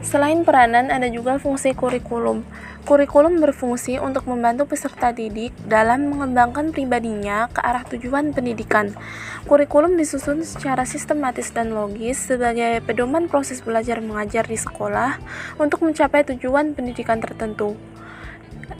Selain peranan, ada juga fungsi kurikulum. Kurikulum berfungsi untuk membantu peserta didik dalam mengembangkan pribadinya ke arah tujuan pendidikan. Kurikulum disusun secara sistematis dan logis sebagai pedoman proses belajar mengajar di sekolah untuk mencapai tujuan pendidikan tertentu.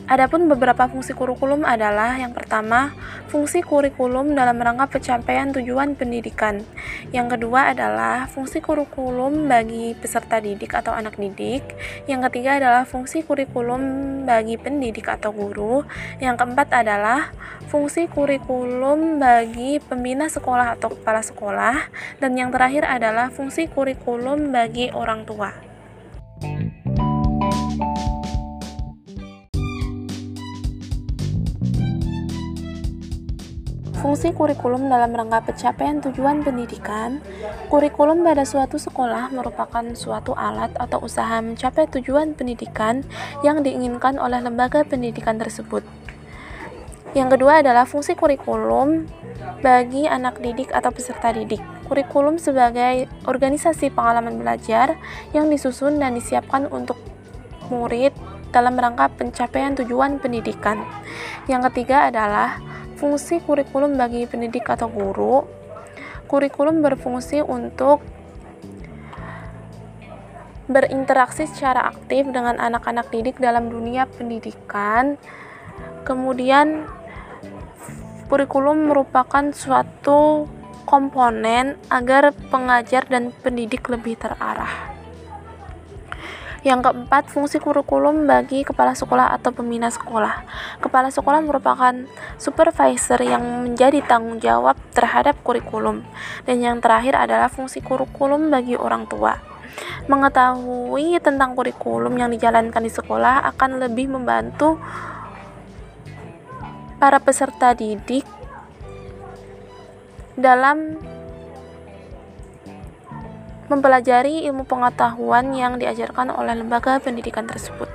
Adapun beberapa fungsi kurikulum adalah yang pertama, fungsi kurikulum dalam rangka pencapaian tujuan pendidikan. Yang kedua adalah fungsi kurikulum bagi peserta didik atau anak didik. Yang ketiga adalah fungsi kurikulum bagi pendidik atau guru. Yang keempat adalah fungsi kurikulum bagi pembina sekolah atau kepala sekolah. Dan yang terakhir adalah fungsi kurikulum bagi orang tua. Fungsi kurikulum dalam rangka pencapaian tujuan pendidikan, kurikulum pada suatu sekolah merupakan suatu alat atau usaha mencapai tujuan pendidikan yang diinginkan oleh lembaga pendidikan tersebut. Yang kedua adalah fungsi kurikulum bagi anak didik atau peserta didik. Kurikulum sebagai organisasi pengalaman belajar yang disusun dan disiapkan untuk murid dalam rangka pencapaian tujuan pendidikan. Yang ketiga adalah Fungsi kurikulum bagi pendidik atau guru. Kurikulum berfungsi untuk berinteraksi secara aktif dengan anak-anak didik dalam dunia pendidikan. Kemudian kurikulum merupakan suatu komponen agar pengajar dan pendidik lebih terarah. Yang keempat, fungsi kurikulum bagi kepala sekolah atau pembina sekolah. Kepala sekolah merupakan supervisor yang menjadi tanggung jawab terhadap kurikulum. Dan yang terakhir adalah fungsi kurikulum bagi orang tua. Mengetahui tentang kurikulum yang dijalankan di sekolah akan lebih membantu para peserta didik dalam mempelajari ilmu pengetahuan yang diajarkan oleh lembaga pendidikan tersebut.